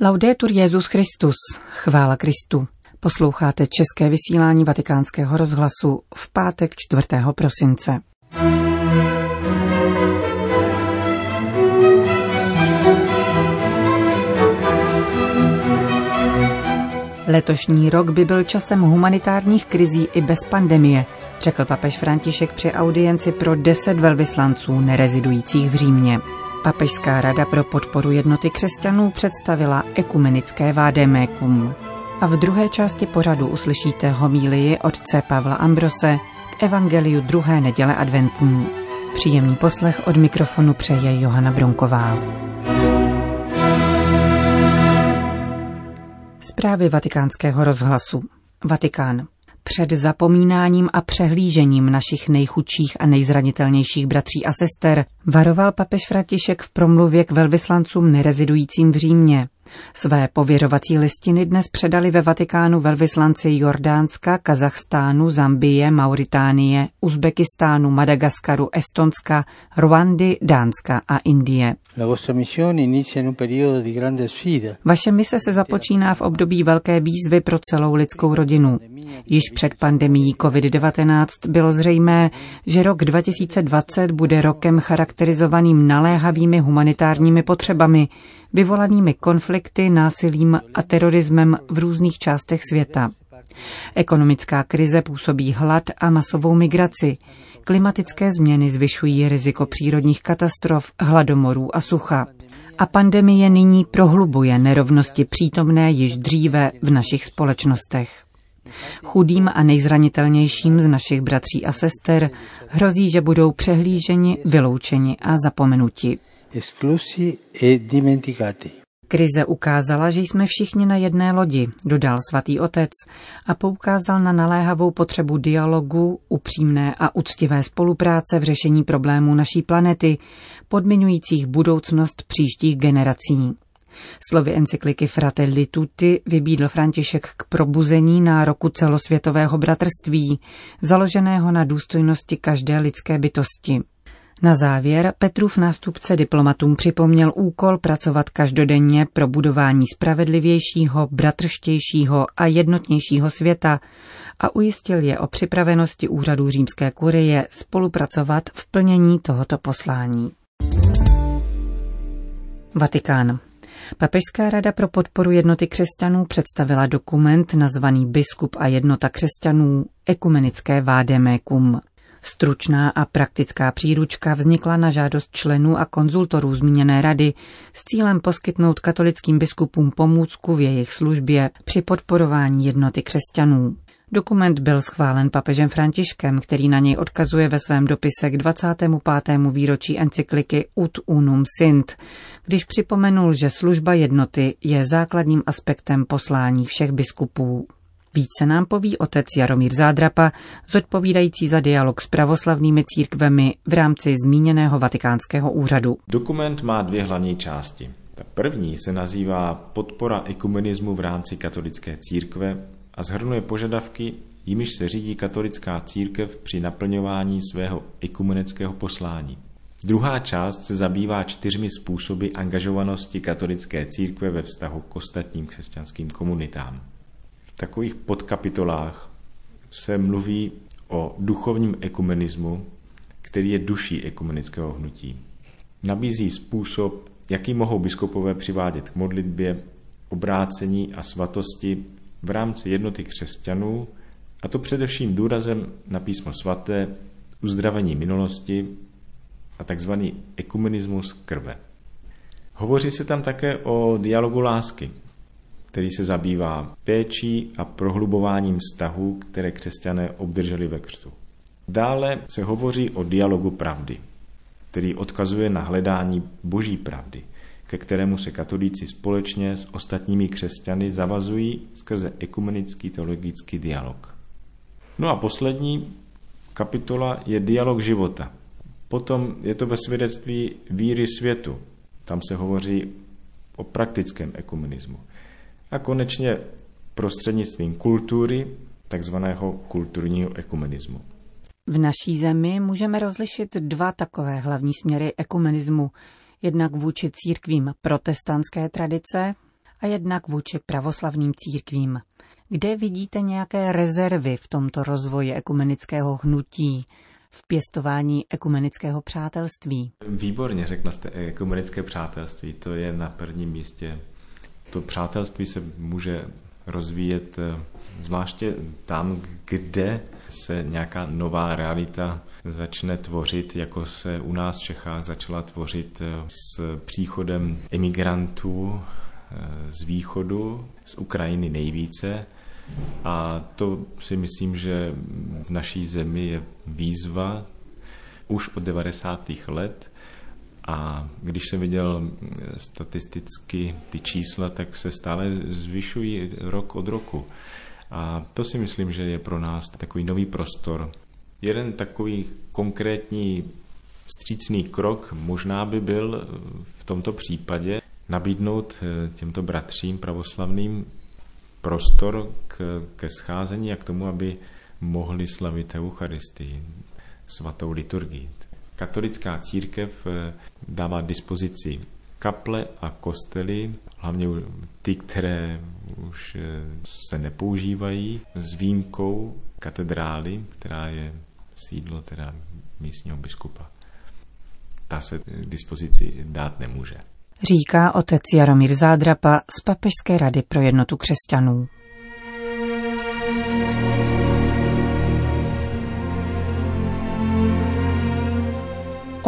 Laudetur Jezus Christus, chvála Kristu. Posloucháte české vysílání Vatikánského rozhlasu v pátek 4. prosince. Letošní rok by byl časem humanitárních krizí i bez pandemie, řekl papež František při audienci pro deset velvyslanců nerezidujících v Římě. Papežská rada pro podporu jednoty křesťanů představila ekumenické vádemékum. A v druhé části pořadu uslyšíte homílii otce Pavla Ambrose k evangeliu druhé neděle adventní. Příjemný poslech od mikrofonu přeje Johana Bronková. Zprávy vatikánského rozhlasu. Vatikán. Před zapomínáním a přehlížením našich nejchudších a nejzranitelnějších bratří a sester varoval papež František v promluvě k velvyslancům nerezidujícím v Římě. Své pověřovací listiny dnes předali ve Vatikánu velvyslanci Jordánska, Kazachstánu, Zambie, Mauritánie, Uzbekistánu, Madagaskaru, Estonska, Rwandy, Dánska a Indie. Vaše mise se započíná v období velké výzvy pro celou lidskou rodinu. Již před pandemií COVID-19 bylo zřejmé, že rok 2020 bude rokem charakterizovaným naléhavými humanitárními potřebami, vyvolanými konflikty, násilím a terorismem v různých částech světa. Ekonomická krize působí hlad a masovou migraci. Klimatické změny zvyšují riziko přírodních katastrof, hladomorů a sucha. A pandemie nyní prohlubuje nerovnosti přítomné již dříve v našich společnostech. Chudým a nejzranitelnějším z našich bratří a sester hrozí, že budou přehlíženi, vyloučeni a zapomenuti. Krize ukázala, že jsme všichni na jedné lodi, dodal svatý otec a poukázal na naléhavou potřebu dialogu, upřímné a úctivé spolupráce v řešení problémů naší planety, podmiňujících budoucnost příštích generací. Slovy encykliky Fratelli Tutti vybídl František k probuzení nároku celosvětového bratrství, založeného na důstojnosti každé lidské bytosti. Na závěr Petrův nástupce diplomatům připomněl úkol pracovat každodenně pro budování spravedlivějšího, bratrštějšího a jednotnějšího světa a ujistil je o připravenosti úřadu římské kurie spolupracovat v plnění tohoto poslání. Vatikán. Papežská rada pro podporu jednoty křesťanů představila dokument nazvaný Biskup a jednota křesťanů ekumenické vádemékum. Stručná a praktická příručka vznikla na žádost členů a konzultorů zmíněné rady s cílem poskytnout katolickým biskupům pomůcku v jejich službě při podporování jednoty křesťanů. Dokument byl schválen papežem Františkem, který na něj odkazuje ve svém dopise k 25. výročí encykliky Ut unum sint, když připomenul, že služba jednoty je základním aspektem poslání všech biskupů. Více nám poví otec Jaromír Zádrapa, zodpovídající za dialog s pravoslavnými církvemi v rámci zmíněného vatikánského úřadu. Dokument má dvě hlavní části. Ta první se nazývá Podpora ekumenismu v rámci katolické církve a zhrnuje požadavky, jimiž se řídí katolická církev při naplňování svého ekumenického poslání. Druhá část se zabývá čtyřmi způsoby angažovanosti katolické církve ve vztahu k ostatním křesťanským komunitám. Takových podkapitolách se mluví o duchovním ekumenismu, který je duší ekumenického hnutí. Nabízí způsob, jaký mohou biskupové přivádět k modlitbě, obrácení a svatosti v rámci jednoty křesťanů, a to především důrazem na písmo svaté, uzdravení minulosti a tzv. ekumenismus krve. Hovoří se tam také o dialogu lásky, který se zabývá péčí a prohlubováním vztahů, které křesťané obdrželi ve křtu. Dále se hovoří o dialogu pravdy, který odkazuje na hledání boží pravdy – ke kterému se katolíci společně s ostatními křesťany zavazují skrze ekumenický teologický dialog. No a poslední kapitola je dialog života. Potom je to ve svědectví víry světu. Tam se hovoří o praktickém ekumenismu. A konečně prostřednictvím kultury, takzvaného kulturního ekumenismu. V naší zemi můžeme rozlišit dva takové hlavní směry ekumenismu jednak vůči církvím protestantské tradice a jednak vůči pravoslavným církvím. Kde vidíte nějaké rezervy v tomto rozvoji ekumenického hnutí, v pěstování ekumenického přátelství? Výborně řekla jste ekumenické přátelství, to je na prvním místě. To přátelství se může rozvíjet eh, zvláště tam, kde se nějaká nová realita začne tvořit, jako se u nás v Čechách začala tvořit eh, s příchodem emigrantů eh, z východu, z Ukrajiny nejvíce. A to si myslím, že v naší zemi je výzva už od 90. let. A když jsem viděl statisticky ty čísla, tak se stále zvyšují rok od roku. A to si myslím, že je pro nás takový nový prostor. Jeden takový konkrétní vstřícný krok možná by byl v tomto případě nabídnout eh, těmto bratřím pravoslavným prostor k, ke scházení a k tomu, aby mohli slavit Eucharistii, svatou liturgii. Katolická církev eh, dává dispozici kaple a kostely, hlavně ty, které už eh, se nepoužívají, s výjimkou katedrály, která je sídlo teda místního biskupa. Ta se k dispozici dát nemůže. Říká otec Jaromír Zádrapa z Papežské rady pro jednotu křesťanů.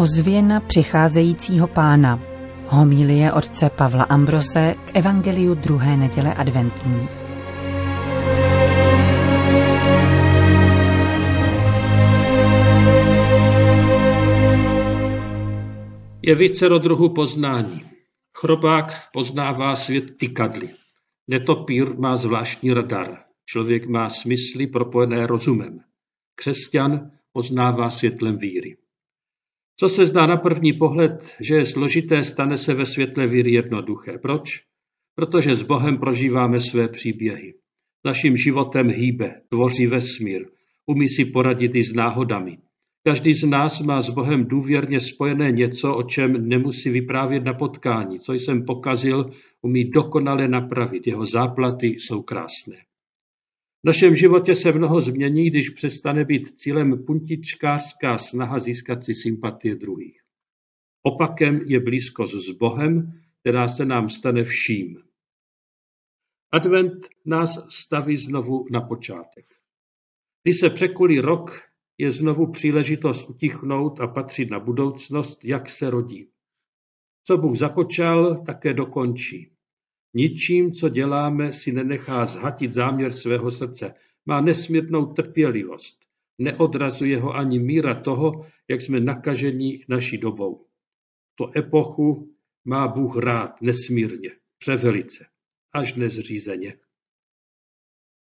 Ozvěna přicházejícího pána. Homilie otce Pavla Ambrose k Evangeliu druhé neděle adventní. Je vícero druhu poznání. Chrobák poznává svět tykadly. Netopír má zvláštní radar. Člověk má smysly propojené rozumem. Křesťan poznává světlem víry. Co se zdá na první pohled, že je složité, stane se ve světle víry jednoduché. Proč? Protože s Bohem prožíváme své příběhy. Naším životem hýbe, tvoří vesmír, umí si poradit i s náhodami. Každý z nás má s Bohem důvěrně spojené něco, o čem nemusí vyprávět na potkání. Co jsem pokazil, umí dokonale napravit. Jeho záplaty jsou krásné. V našem životě se mnoho změní, když přestane být cílem puntičkářská snaha získat si sympatie druhých. Opakem je blízkost s Bohem, která se nám stane vším. Advent nás staví znovu na počátek. Když se překulí rok, je znovu příležitost utichnout a patřit na budoucnost, jak se rodí. Co Bůh započal, také dokončí. Ničím, co děláme, si nenechá zhatit záměr svého srdce. Má nesmírnou trpělivost. Neodrazuje ho ani míra toho, jak jsme nakaženi naší dobou. To epochu má Bůh rád nesmírně, převelice, až nezřízeně.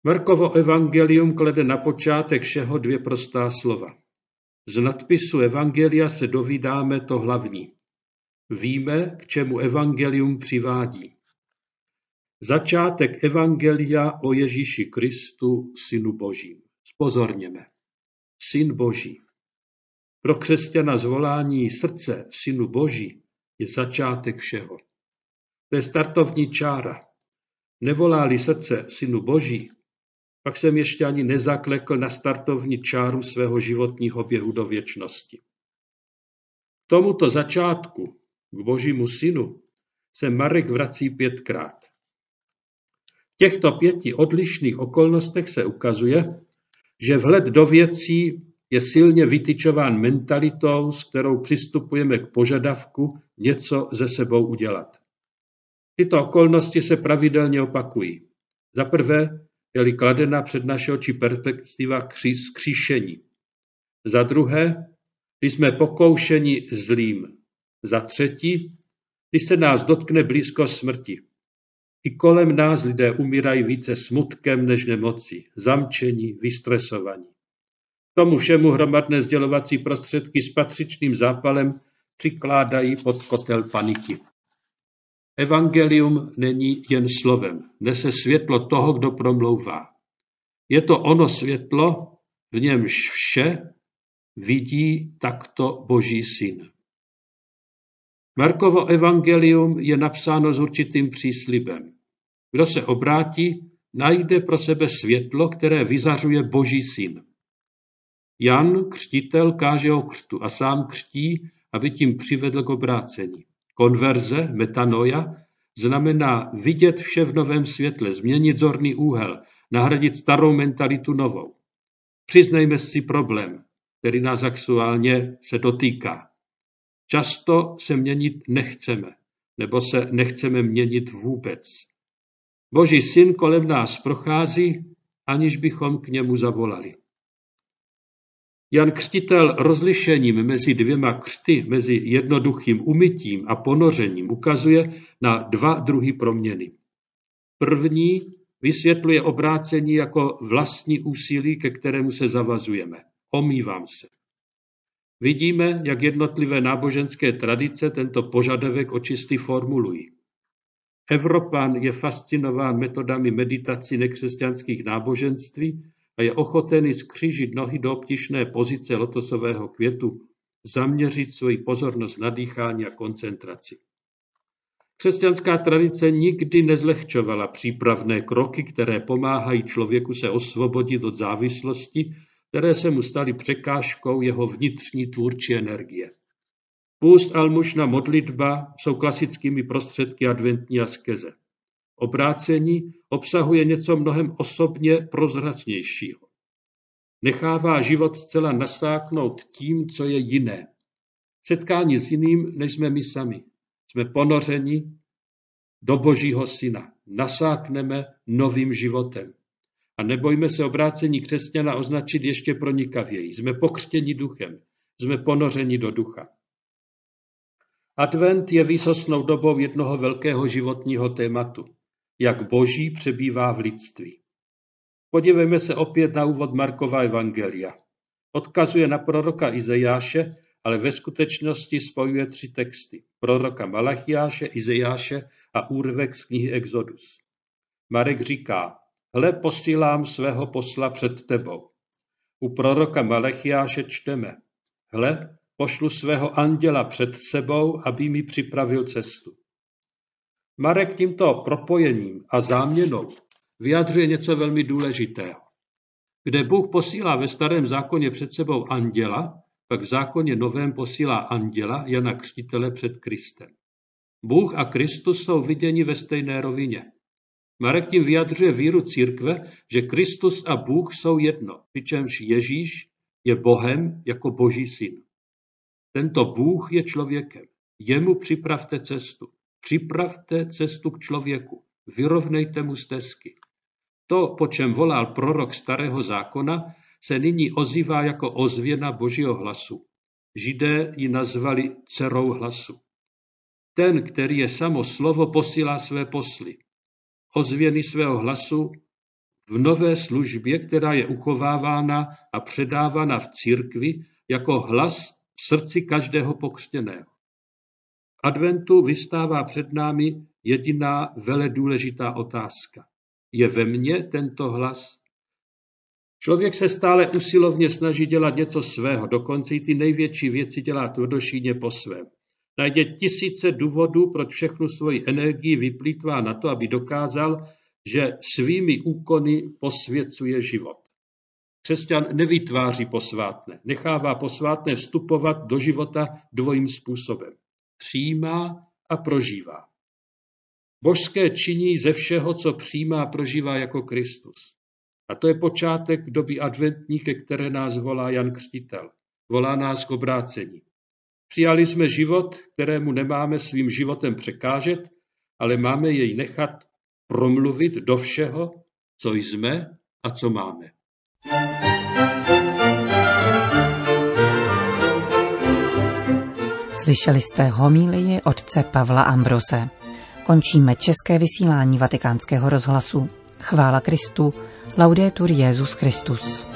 Markovo evangelium klade na počátek všeho dvě prostá slova. Z nadpisu evangelia se dovídáme to hlavní. Víme, k čemu evangelium přivádí. Začátek evangelia o Ježíši Kristu, Synu Božím. Spozorněme. Syn Boží. Pro křesťana zvolání srdce Synu Boží je začátek všeho. To je startovní čára. Nevolá-li srdce Synu Boží, pak jsem ještě ani nezaklekl na startovní čáru svého životního běhu do věčnosti. K tomuto začátku, k Božímu synu, se Marek vrací pětkrát. Těchto pěti odlišných okolnostech se ukazuje, že vhled do věcí je silně vytyčován mentalitou, s kterou přistupujeme k požadavku něco ze sebou udělat. Tyto okolnosti se pravidelně opakují. Za prvé je-li kladena před naše oči perspektiva kříšení. Za druhé, když jsme pokoušeni zlým. Za třetí, když se nás dotkne blízko smrti. I kolem nás lidé umírají více smutkem než nemocí, zamčení, vystresovaní. Tomu všemu hromadné sdělovací prostředky s patřičným zápalem přikládají pod kotel paniky. Evangelium není jen slovem, nese světlo toho, kdo promlouvá. Je to ono světlo, v němž vše vidí takto Boží syn. Markovo evangelium je napsáno s určitým příslibem. Kdo se obrátí, najde pro sebe světlo, které vyzařuje Boží syn. Jan, křtitel, káže o křtu a sám křtí, aby tím přivedl k obrácení. Konverze, metanoja, znamená vidět vše v novém světle, změnit zorný úhel, nahradit starou mentalitu novou. Přiznejme si problém, který nás aktuálně se dotýká. Často se měnit nechceme, nebo se nechceme měnit vůbec. Boží syn kolem nás prochází, aniž bychom k němu zavolali. Jan Křtitel rozlišením mezi dvěma křty, mezi jednoduchým umytím a ponořením ukazuje na dva druhy proměny. První vysvětluje obrácení jako vlastní úsilí, ke kterému se zavazujeme. Omývám se. Vidíme, jak jednotlivé náboženské tradice tento požadavek očistý formulují. Evropan je fascinován metodami meditací nekřesťanských náboženství a je ochoten skřížit nohy do obtišné pozice lotosového květu, zaměřit svoji pozornost na dýchání a koncentraci. Křesťanská tradice nikdy nezlehčovala přípravné kroky, které pomáhají člověku se osvobodit od závislosti, které se mu staly překážkou jeho vnitřní tvůrčí energie. Půst, almužna, modlitba jsou klasickými prostředky adventní askeze. Obrácení obsahuje něco mnohem osobně prozračnějšího. Nechává život zcela nasáknout tím, co je jiné. Setkání s jiným, než jsme my sami. Jsme ponořeni do Božího Syna. Nasákneme novým životem. A nebojme se obrácení křesťana označit ještě pronikavěji. Jsme pokřtěni duchem. Jsme ponořeni do ducha. Advent je výsostnou dobou jednoho velkého životního tématu jak Boží přebývá v lidství. Podívejme se opět na úvod Markova evangelia. Odkazuje na proroka Izajáše, ale ve skutečnosti spojuje tři texty. Proroka Malachiáše, Izajáše a úrvek z knihy Exodus. Marek říká, hle posílám svého posla před tebou. U proroka Malachiáše čteme, hle pošlu svého anděla před sebou, aby mi připravil cestu. Marek tímto propojením a záměnou vyjadřuje něco velmi důležitého. Kde Bůh posílá ve starém zákoně před sebou anděla, pak v zákoně novém posílá anděla Jana Křtitele před Kristem. Bůh a Kristus jsou viděni ve stejné rovině. Marek tím vyjadřuje víru církve, že Kristus a Bůh jsou jedno, přičemž Ježíš je Bohem jako Boží syn. Tento Bůh je člověkem. Jemu připravte cestu. Připravte cestu k člověku, vyrovnejte mu stezky. To, po čem volal prorok starého zákona, se nyní ozývá jako ozvěna božího hlasu. Židé ji nazvali dcerou hlasu. Ten, který je samo slovo, posílá své posly. Ozvěny svého hlasu v nové službě, která je uchovávána a předávána v církvi jako hlas v srdci každého pokřtěného adventu vystává před námi jediná veledůležitá otázka. Je ve mně tento hlas? Člověk se stále usilovně snaží dělat něco svého, dokonce i ty největší věci dělá tvrdošíně po svém. Najde tisíce důvodů, proč všechnu svoji energii vyplýtvá na to, aby dokázal, že svými úkony posvěcuje život. Křesťan nevytváří posvátné, nechává posvátné vstupovat do života dvojím způsobem přijímá a prožívá. Božské činí ze všeho, co přijímá a prožívá jako Kristus. A to je počátek doby adventní, ke které nás volá Jan Křtitel. Volá nás k obrácení. Přijali jsme život, kterému nemáme svým životem překážet, ale máme jej nechat promluvit do všeho, co jsme a co máme. Slyšeli jste homílii otce Pavla Ambrose. Končíme české vysílání vatikánského rozhlasu. Chvála Kristu, laudetur Jezus Christus.